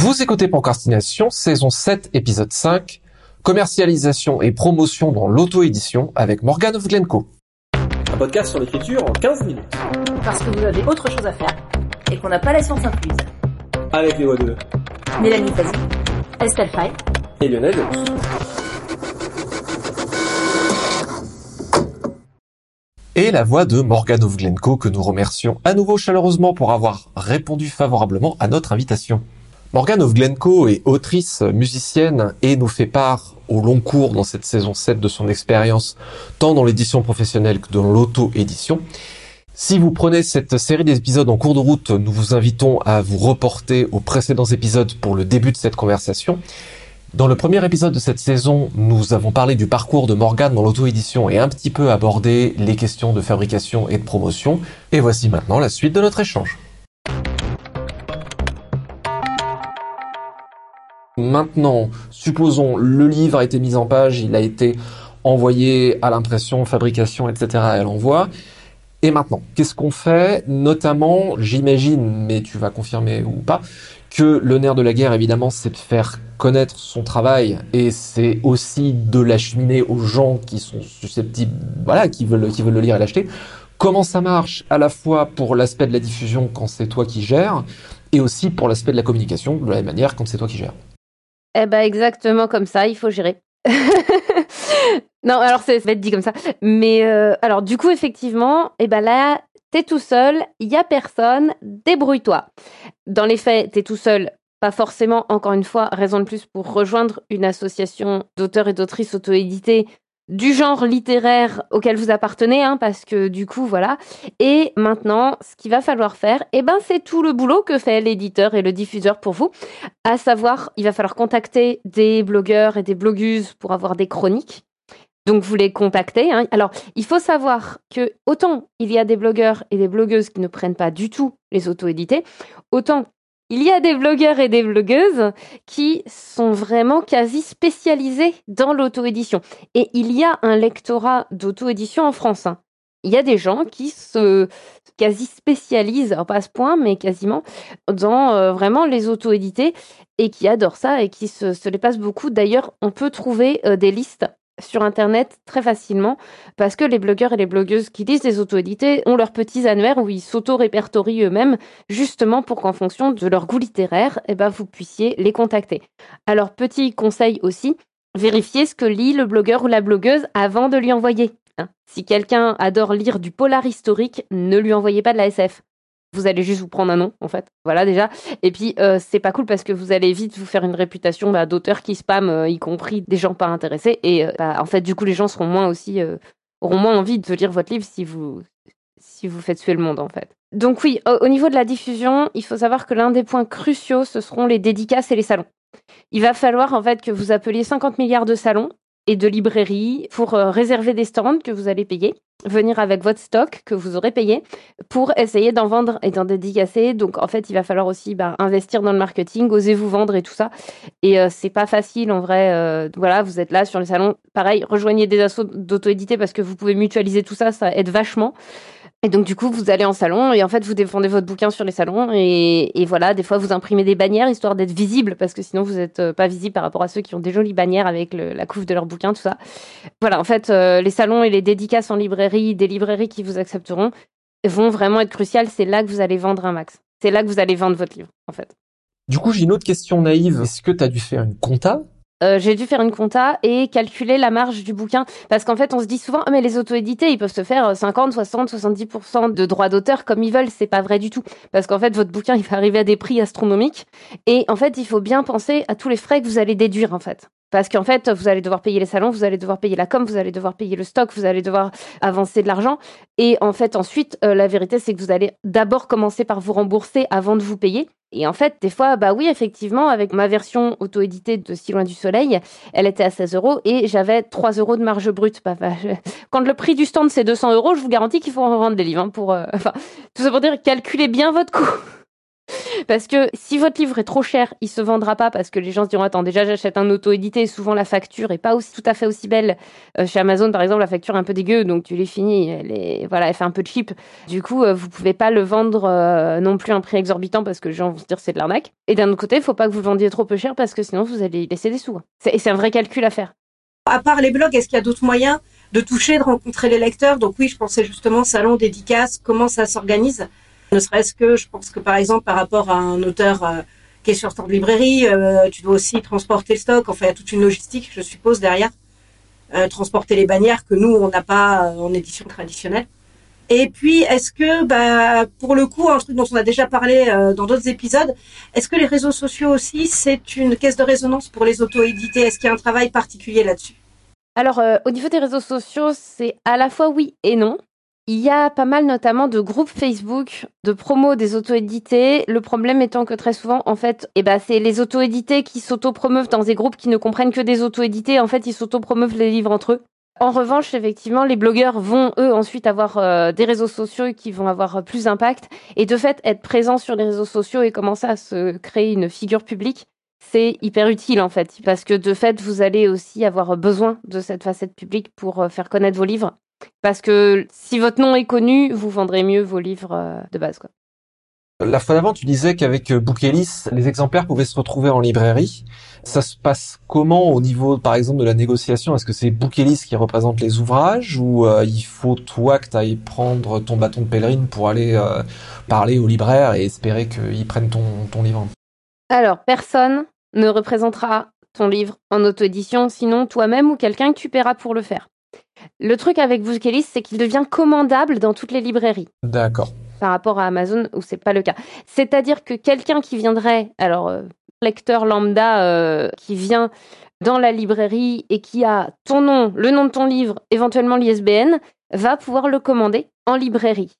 Vous écoutez Procrastination, saison 7, épisode 5, commercialisation et promotion dans l'auto-édition avec Morgan of Glencoe. Un podcast sur l'écriture en 15 minutes. Parce que vous avez autre chose à faire et qu'on n'a pas la science incluse. Avec les voix de Mélanie Fazi, Estelle Fay et Lionel Delous. Et la voix de Morgan of Glencoe que nous remercions à nouveau chaleureusement pour avoir répondu favorablement à notre invitation. Morgan of Glencoe est autrice, musicienne et nous fait part au long cours dans cette saison 7 de son expérience tant dans l'édition professionnelle que dans l'auto-édition. Si vous prenez cette série d'épisodes en cours de route, nous vous invitons à vous reporter aux précédents épisodes pour le début de cette conversation. Dans le premier épisode de cette saison, nous avons parlé du parcours de Morgan dans l'auto-édition et un petit peu abordé les questions de fabrication et de promotion. Et voici maintenant la suite de notre échange. Maintenant, supposons le livre a été mis en page, il a été envoyé à l'impression, fabrication, etc. à l'envoi. Et maintenant, qu'est-ce qu'on fait? Notamment, j'imagine, mais tu vas confirmer ou pas, que le nerf de la guerre, évidemment, c'est de faire connaître son travail et c'est aussi de l'acheminer aux gens qui sont susceptibles, voilà, qui veulent, qui veulent le lire et l'acheter. Comment ça marche? À la fois pour l'aspect de la diffusion quand c'est toi qui gères et aussi pour l'aspect de la communication de la même manière quand c'est toi qui gères eh ben exactement comme ça, il faut gérer. non, alors c'est va être dit comme ça. Mais euh, alors du coup effectivement, eh ben là t'es tout seul, il y a personne, débrouille-toi. Dans les faits, t'es tout seul, pas forcément. Encore une fois, raison de plus pour rejoindre une association d'auteurs et d'autrices auto-édités du genre littéraire auquel vous appartenez, hein, parce que du coup, voilà. Et maintenant, ce qu'il va falloir faire, eh ben, c'est tout le boulot que fait l'éditeur et le diffuseur pour vous. À savoir, il va falloir contacter des blogueurs et des blogueuses pour avoir des chroniques. Donc, vous les contactez. Hein. Alors, il faut savoir que autant il y a des blogueurs et des blogueuses qui ne prennent pas du tout les auto-édités, autant il y a des blogueurs et des blogueuses qui sont vraiment quasi spécialisés dans l'auto-édition. Et il y a un lectorat d'auto-édition en France. Hein. Il y a des gens qui se quasi spécialisent, pas à ce point, mais quasiment, dans euh, vraiment les auto-édités et qui adorent ça et qui se, les passent beaucoup. D'ailleurs, on peut trouver euh, des listes sur Internet très facilement parce que les blogueurs et les blogueuses qui lisent des auto-édités ont leurs petits annuaires où ils s'auto-répertorient eux-mêmes justement pour qu'en fonction de leur goût littéraire, eh ben, vous puissiez les contacter. Alors, petit conseil aussi, vérifiez ce que lit le blogueur ou la blogueuse avant de lui envoyer. Hein. Si quelqu'un adore lire du polar historique, ne lui envoyez pas de la SF vous allez juste vous prendre un nom en fait. Voilà déjà. Et puis euh, c'est pas cool parce que vous allez vite vous faire une réputation bah, d'auteur qui spam, euh, y compris des gens pas intéressés. Et euh, bah, en fait du coup les gens seront moins aussi auront moins envie de lire votre livre si vous si vous faites suer le monde en fait. Donc oui, au niveau de la diffusion, il faut savoir que l'un des points cruciaux ce seront les dédicaces et les salons. Il va falloir en fait que vous appeliez 50 milliards de salons et de librairies pour réserver des stands que vous allez payer venir avec votre stock que vous aurez payé pour essayer d'en vendre et d'en dédicacer. Donc en fait, il va falloir aussi bah, investir dans le marketing, oser vous vendre et tout ça. Et euh, c'est pas facile en vrai. Euh, voilà, vous êtes là sur les salons. Pareil, rejoignez des assos d'auto-édité parce que vous pouvez mutualiser tout ça, ça aide vachement. Et donc du coup, vous allez en salon et en fait, vous défendez votre bouquin sur les salons et, voilà, des fois, vous imprimez des bannières histoire d'être visible parce que sinon, vous n'êtes euh, pas visible par rapport à ceux qui ont des jolies bannières avec la couve de leur bouquin, tout ça. Voilà, en fait, euh, les salons et les dédicaces en librairie, des librairies qui vous accepteront, vont vraiment être cruciales. C'est là que vous allez vendre un max. C'est là que vous allez vendre votre livre, en fait. Du coup, j'ai une autre question naïve. Est-ce que tu as dû faire une compta? Euh, j'ai dû faire une compta et calculer la marge du bouquin. Parce qu'en fait, on se dit souvent, ah, mais les auto-édités, ils peuvent se faire 50, 60, 70% de droits d'auteur comme ils veulent. C'est pas vrai du tout. Parce qu'en fait, votre bouquin, il va arriver à des prix astronomiques. Et en fait, il faut bien penser à tous les frais que vous allez déduire, en fait. Parce qu'en fait, vous allez devoir payer les salons, vous allez devoir payer la com, vous allez devoir payer le stock, vous allez devoir avancer de l'argent. Et en fait, ensuite, euh, la vérité, c'est que vous allez d'abord commencer par vous rembourser avant de vous payer. Et en fait, des fois, bah oui, effectivement, avec ma version auto-éditée de Si loin du soleil, elle était à 16 euros et j'avais 3 euros de marge brute. Bah, bah, quand le prix du stand c'est 200 euros, je vous garantis qu'il faut en vendre des livres. Hein, pour, euh, enfin, tout ça pour dire, calculez bien votre coût. Parce que si votre livre est trop cher, il se vendra pas parce que les gens se diront attends déjà j'achète un auto-édité, souvent la facture est pas aussi tout à fait aussi belle. Euh, chez Amazon par exemple la facture est un peu dégueu donc tu l'es fini, elle est voilà elle fait un peu cheap. Du coup euh, vous pouvez pas le vendre euh, non plus à un prix exorbitant parce que les gens vont se dire c'est de l'arnaque. Et d'un autre côté il faut pas que vous le vendiez trop peu cher parce que sinon vous allez laisser des sous. Et c'est un vrai calcul à faire. À part les blogs, est-ce qu'il y a d'autres moyens de toucher, de rencontrer les lecteurs? Donc oui, je pensais justement salon, dédicace, comment ça s'organise? Ne serait-ce que, je pense que par exemple, par rapport à un auteur euh, qui est sur stand de librairie, euh, tu dois aussi transporter le stock. Enfin, il y a toute une logistique, je suppose, derrière. Euh, transporter les bannières que nous, on n'a pas euh, en édition traditionnelle. Et puis, est-ce que, bah, pour le coup, un truc dont on a déjà parlé euh, dans d'autres épisodes, est-ce que les réseaux sociaux aussi, c'est une caisse de résonance pour les auto-édités? Est-ce qu'il y a un travail particulier là-dessus? Alors, euh, au niveau des réseaux sociaux, c'est à la fois oui et non. Il y a pas mal notamment de groupes Facebook de promo des auto-édités. Le problème étant que très souvent, en fait, eh ben, c'est les auto-édités qui s'auto-promeuvent dans des groupes qui ne comprennent que des auto-édités. En fait, ils s'auto-promeuvent les livres entre eux. En revanche, effectivement, les blogueurs vont, eux, ensuite avoir euh, des réseaux sociaux qui vont avoir plus d'impact. Et de fait, être présent sur les réseaux sociaux et commencer à se créer une figure publique, c'est hyper utile en fait, parce que de fait, vous allez aussi avoir besoin de cette facette publique pour euh, faire connaître vos livres. Parce que si votre nom est connu, vous vendrez mieux vos livres euh, de base. Quoi. La fois d'avant, tu disais qu'avec euh, Bookelis, les exemplaires pouvaient se retrouver en librairie. Ça se passe comment au niveau, par exemple, de la négociation? Est-ce que c'est Bookelis qui représente les ouvrages ou euh, il faut toi que tu ailles prendre ton bâton de pèlerine pour aller euh, parler au libraire et espérer qu'ils prennent ton, ton livre? Alors, personne ne représentera ton livre en auto-édition, sinon toi-même ou quelqu'un que tu paieras pour le faire. Le truc avec Bookelis, c'est qu'il devient commandable dans toutes les librairies. D'accord. par rapport à Amazon où c'est pas le cas. C'est-à-dire que quelqu'un qui viendrait, alors euh, lecteur lambda euh, qui vient dans la librairie et qui a ton nom, le nom de ton livre, éventuellement l'ISBN, va pouvoir le commander en librairie.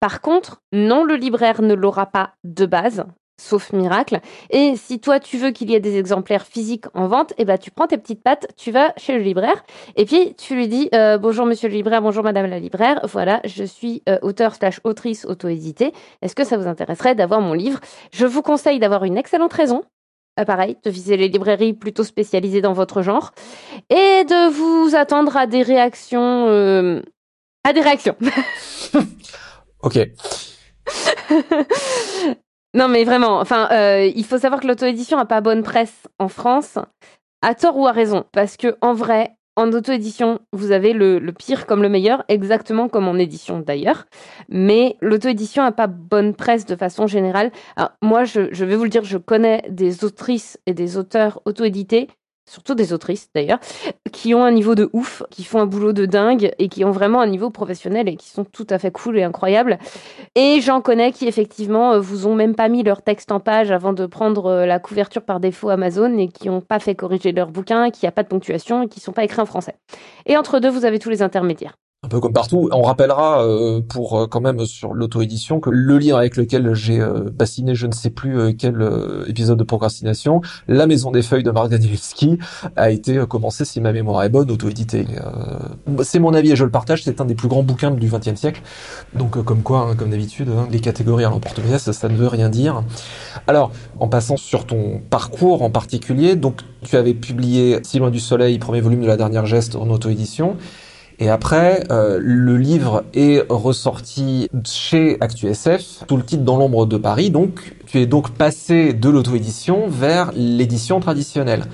Par contre, non, le libraire ne l'aura pas de base, sauf miracle. Et si toi tu veux qu'il y ait des exemplaires physiques en vente, eh ben tu prends tes petites pattes, tu vas chez le libraire et puis tu lui dis euh, bonjour monsieur le libraire, bonjour madame la libraire, voilà, je suis euh, auteur slash autrice auto-édité. Est-ce que ça vous intéresserait d'avoir mon livre? Je vous conseille d'avoir une excellente raison. euh, pareil, de viser les librairies plutôt spécialisées dans votre genre et de vous attendre à des réactions, euh, à des réactions. Ok. non mais vraiment, enfin, euh, il faut savoir que l'auto-édition a pas bonne presse en France, à tort ou à raison, parce que en vrai, en auto-édition, vous avez le, pire comme le meilleur, exactement comme en édition d'ailleurs. Mais l'auto-édition a pas bonne presse de façon générale. Moi, je, je vais vous le dire, je connais des autrices et des auteurs auto-édités, surtout des autrices d'ailleurs, qui ont un niveau de ouf, qui font un boulot de dingue et qui ont vraiment un niveau professionnel et qui sont tout à fait cool et incroyables. Et j'en connais qui effectivement euh, vous ont même pas mis leur texte en page avant de prendre euh, la couverture par défaut Amazon et qui n'ont pas fait corriger leur bouquin, qui a pas de ponctuation et qui sont pas écrits en français. Et entre deux, vous avez tous les intermédiaires. Un peu comme partout. On rappellera euh, pour euh, quand même sur l'auto-édition que le livre avec lequel j'ai euh, bassiné je ne sais plus euh, quel euh, épisode de procrastination, La Maison des Feuilles de Mark a été euh, commencé, si ma mémoire est bonne, auto-édité. C'est mon avis et je le partage, c'est un des plus grands bouquins du XXe siècle. Donc comme quoi, hein, comme d'habitude, hein, les catégories à l'emporte-pièce, ça ne veut rien dire. Alors, en passant sur ton parcours en particulier, donc tu avais publié Si loin du soleil, premier volume de la dernière geste en auto-édition. Et après, euh, le livre est ressorti chez ActuSF sous le titre Dans l'ombre de Paris. Donc, tu es donc passé de l'auto-édition vers l'édition traditionnelle.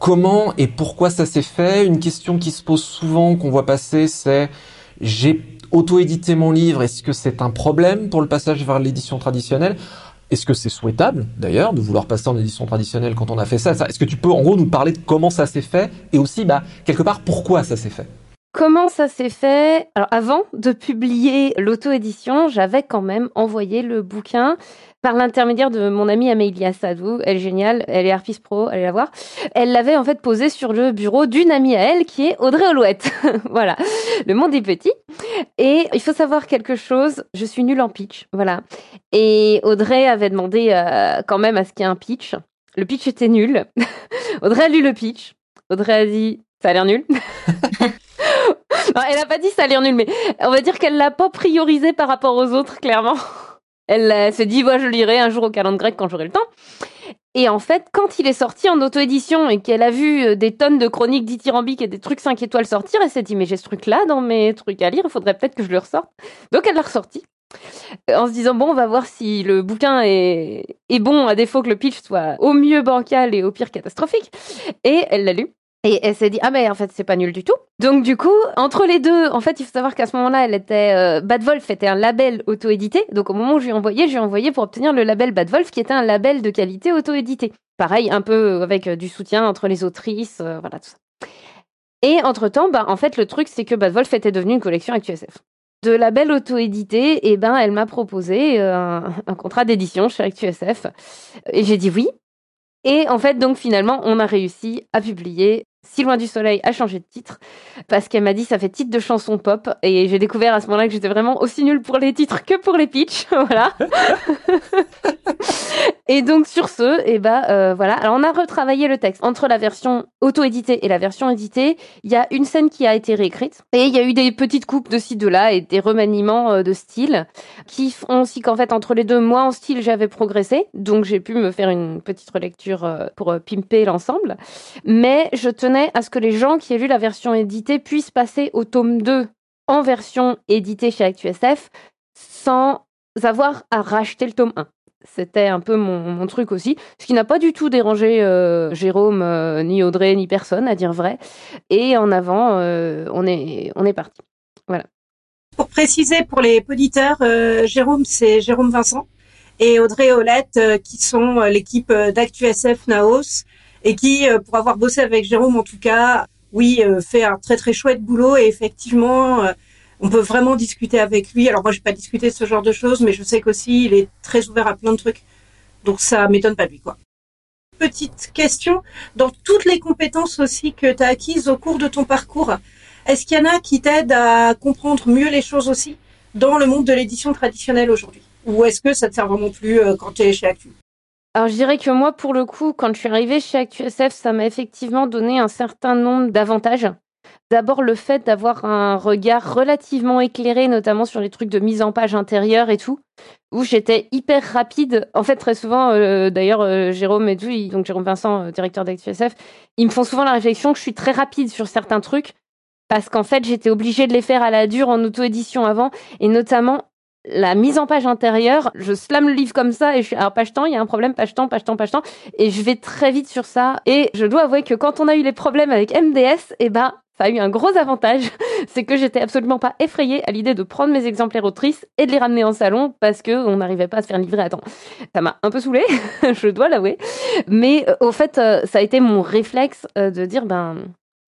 Comment et pourquoi ça s'est fait? Une question qui se pose souvent, qu'on voit passer, c'est j'ai auto-édité mon livre, est-ce que c'est un problème pour le passage vers l'édition traditionnelle? Est-ce que c'est souhaitable, d'ailleurs, de vouloir passer en édition traditionnelle quand on a fait ça, ça Est-ce que tu peux, en gros, nous parler de comment ça s'est fait? Et aussi, bah, quelque part, pourquoi ça s'est fait? Comment ça s'est fait? Alors avant de publier l'auto-édition, j'avais quand même envoyé le bouquin par l'intermédiaire de mon amie Amélia Sadou. Elle est géniale, elle est harpiste pro, allez la voir. Elle l'avait en fait posé sur le bureau d'une amie à elle qui est Audrey Olouette. voilà, le monde est petit. Et il faut savoir quelque chose, je suis nulle en pitch, voilà. Et Audrey avait demandé euh, quand même à ce qu'il y ait un pitch. Le pitch était nul. Audrey a lu le pitch. Audrey a dit, ça a l'air nul. Elle a pas dit ça a l'air nul, mais on va dire qu'elle l'a pas priorisé par rapport aux autres, clairement. Elle, euh, s'est dit, je lirai un jour au calendrier grec quand j'aurai le temps. Et en fait, quand il est sorti en auto-édition et qu'elle a vu euh, des tonnes de chroniques dithyrambiques et des trucs 5 étoiles sortir, elle s'est dit, mais j'ai ce truc-là dans mes trucs à lire, il faudrait peut-être que je le ressorte. Donc elle l'a ressorti. Euh, En se disant, bon, on va voir si le bouquin est, est bon, à défaut que le pitch soit au mieux bancal et au pire catastrophique. Et elle l'a lu. Et elle s'est dit, ah mais en fait, c'est pas nul du tout. Donc du coup, entre les deux, en fait, il faut savoir qu'à ce moment-là, elle était... Euh, Bad Wolf était un label auto-édité. Donc au moment où je lui ai envoyé, je lui ai envoyé pour obtenir le label Bad Wolf, qui était un label de qualité auto-édité. Pareil, un peu avec euh, du soutien entre les autrices, euh, voilà tout ça. Et entre-temps, bah, en fait, le truc, c'est que Bad Wolf était devenu une collection ActuSF. De label auto-édité, et ben, elle m'a proposé euh, un, un contrat d'édition chez ActuSF. Et j'ai dit oui. Et en fait, donc finalement, on a réussi à publier Si loin du soleil a changé de titre parce qu'elle m'a dit ça fait titre de chanson pop et j'ai découvert à ce moment-là que j'étais vraiment aussi nulle pour les titres que pour les pitchs, voilà. Et donc sur ce, et ben euh, voilà. Alors on a retravaillé le texte entre la version auto-éditée et la version éditée. Il y a une scène qui a été réécrite et il y a eu des petites coupes de ci de là et des remaniements euh, de style qui font aussi qu'en fait entre les deux, moi en style j'avais progressé, donc j'ai pu me faire une petite relecture euh, pour euh, pimper l'ensemble. Mais je tenais à ce que les gens qui aient lu la version éditée puissent passer au tome 2 en version éditée chez ActuSF sans avoir à racheter le tome 1. C'était un peu mon, truc aussi, ce qui n'a pas du tout dérangé euh, Jérôme, euh, ni Audrey, ni personne, à dire vrai. Et en avant, euh, on est, on est parti. Pour préciser pour les auditeurs, euh, Jérôme, c'est Jérôme Vincent et Audrey Olette, euh, qui sont euh, l'équipe d'ActuSF Naos et qui, pour avoir bossé avec Jérôme en tout cas, oui, fait un très très chouette boulot et effectivement, on peut vraiment discuter avec lui. Alors moi, j'ai pas discuté ce genre de choses, mais je sais qu'aussi il est très ouvert à plein de trucs, donc ça m'étonne pas de lui quoi. Petite question, dans toutes les compétences aussi que tu as acquises au cours de ton parcours, est-ce qu'il y en a qui t'aident à comprendre mieux les choses aussi dans le monde de l'édition traditionnelle aujourd'hui? Ou est-ce que ça te sert vraiment plus euh, quand tu es chez Actu? Alors je dirais que moi, pour le coup, quand je suis arrivée chez ActuSF, ça m'a effectivement donné un certain nombre d'avantages. D'abord le fait d'avoir un regard relativement éclairé, notamment sur les trucs de mise en page intérieure et tout, où j'étais hyper rapide. En fait, très souvent, euh, d'ailleurs, euh, Jérôme et tout, donc Jérôme Vincent, euh, directeur d'ActuSF, ils me font souvent la réflexion que je suis très rapide sur certains trucs, parce qu'en fait, j'étais obligée de les faire à la dure en auto-édition avant, et notamment la mise en page intérieure, je slam le livre comme ça et je suis alors page temps, il y a un problème, page temps, page temps, page temps et je vais très vite sur ça. Et je dois avouer que quand on a eu les problèmes avec MDS, eh ben ça a eu un gros avantage, c'est que j'étais absolument pas effrayée à l'idée de prendre mes exemplaires autrices et de les ramener en salon parce que on n'arrivait pas à se faire livrer à temps. Ça m'a un peu saoulée, je dois l'avouer, mais euh, au fait euh, ça a été mon réflexe euh, de dire ben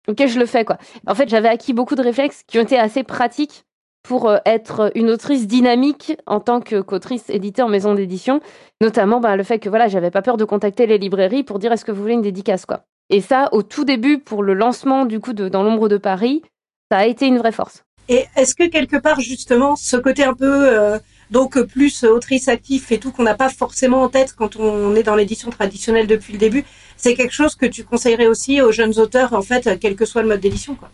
OK, je le fais quoi. En fait, j'avais acquis beaucoup de réflexes qui ont été assez pratiques pour être une autrice dynamique en tant que qu'autrice éditée en maison d'édition, notamment bah, le fait que voilà, j'avais pas peur de contacter les librairies pour dire est-ce que vous voulez une dédicace quoi. Et ça, au tout début, pour le lancement du coup de Dans l'ombre de Paris, ça a été une vraie force. Et est-ce que quelque part justement ce côté un peu euh, donc plus autrice actif et tout qu'on n'a pas forcément en tête quand on est dans l'édition traditionnelle depuis le début, c'est quelque chose que tu conseillerais aussi aux jeunes auteurs en fait, quel que soit le mode d'édition quoi?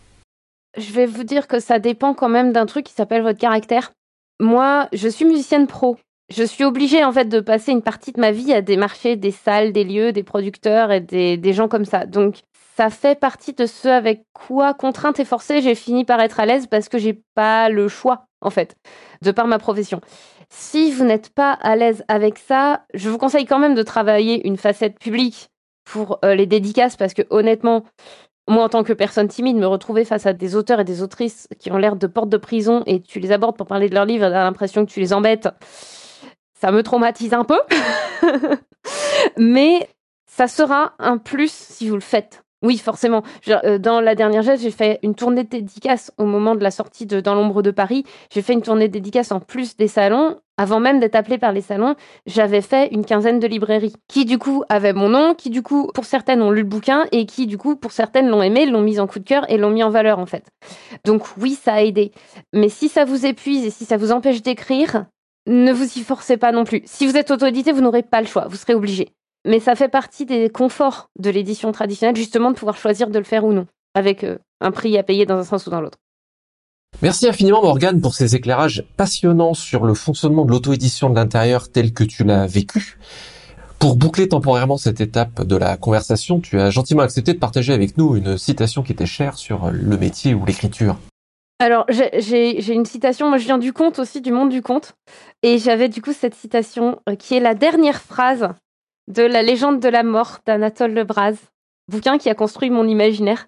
Je vais vous dire que ça dépend quand même d'un truc qui s'appelle votre caractère. Moi, je suis musicienne pro. Je suis obligée en fait de passer une partie de ma vie à démarcher des salles, des lieux, des producteurs et des, des gens comme ça. Donc ça fait partie de ce avec quoi, contrainte et forcée, j'ai fini par être à l'aise parce que j'ai pas le choix en fait, de par ma profession. Si vous n'êtes pas à l'aise avec ça, je vous conseille quand même de travailler une facette publique pour euh, les dédicaces parce que honnêtement, moi, en tant que personne timide, me retrouver face à des auteurs et des autrices qui ont l'air de porte de prison et tu les abordes pour parler de leur livre, t'as l'impression que tu les embêtes, ça me traumatise un peu. Mais ça sera un plus si vous le faites. Oui, forcément. Euh, Dans la dernière geste, j'ai fait une tournée de dédicaces au moment de la sortie de Dans l'ombre de Paris. J'ai fait une tournée de dédicaces en plus des salons. Avant même d'être appelée par les salons, j'avais fait une quinzaine de librairies qui, du coup, avaient mon nom, qui, du coup, pour certaines ont lu le bouquin et qui, du coup, pour certaines l'ont aimé, l'ont mis en coup de cœur et l'ont mis en valeur, en fait. Donc, oui, ça a aidé. Mais si ça vous épuise et si ça vous empêche d'écrire, ne vous y forcez pas non plus. Si vous êtes auto-édité, vous n'aurez pas le choix, vous serez obligé. Mais ça fait partie des conforts de l'édition traditionnelle, justement, de pouvoir choisir de le faire ou non, avec euh, un prix à payer dans un sens ou dans l'autre. Merci infiniment Morgane pour ces éclairages passionnants sur le fonctionnement de l'auto-édition de l'intérieur tel que tu l'as vécu. Pour boucler temporairement cette étape de la conversation, tu as gentiment accepté de partager avec nous une citation qui était chère sur le métier ou l'écriture. Alors, j'ai une citation, moi je viens du conte aussi, du monde du conte, et j'avais du coup cette citation euh, qui est la dernière phrase de La légende de la mort d'Anatole Lebras, bouquin qui a construit mon imaginaire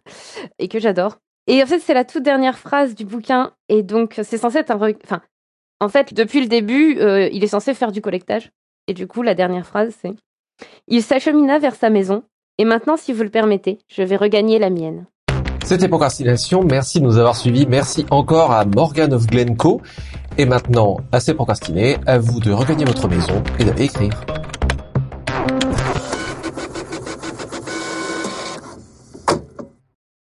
et que j'adore. Et en fait, c'est la toute dernière phrase du bouquin, et donc c'est censé être un... En fait, depuis le début, euh, il est censé faire du collectage, et du coup, la dernière phrase, c'est Il s'achemina vers sa maison, et maintenant, si vous le permettez, je vais regagner la mienne. C'était Procrastination, merci de nous avoir suivis, merci encore à Morgan of Glencoe. Et maintenant, assez procrastiné, à vous de regagner votre maison et d'aller écrire.